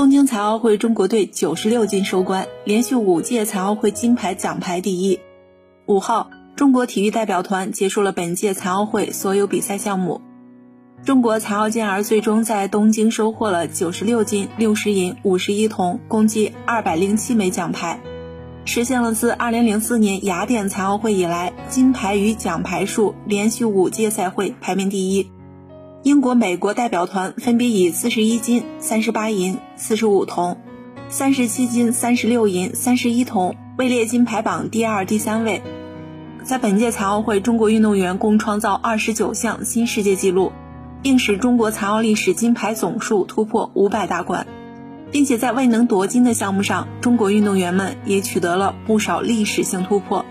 东京残奥会中国队九十六金收官，连续五届残奥会金牌奖牌第一。五号，中国体育代表团结束了本届残奥会所有比赛项目。中国残奥健儿最终在东京收获了九十六金、六十银、五十一铜，共计二百零七枚奖牌，实现了自二零零四年雅典残奥会以来金牌与奖牌数连续五届赛会排名第一。英国、美国代表团分别以四十一金、三十八银、四十五铜、三十七金、三十六银、三十一铜位列金牌榜第二、第三位。在本届残奥会，中国运动员共创造二十九项新世界纪录，并使中国残奥历史金牌总数突破五百大关，并且在未能夺金的项目上，中国运动员们也取得了不少历史性突破。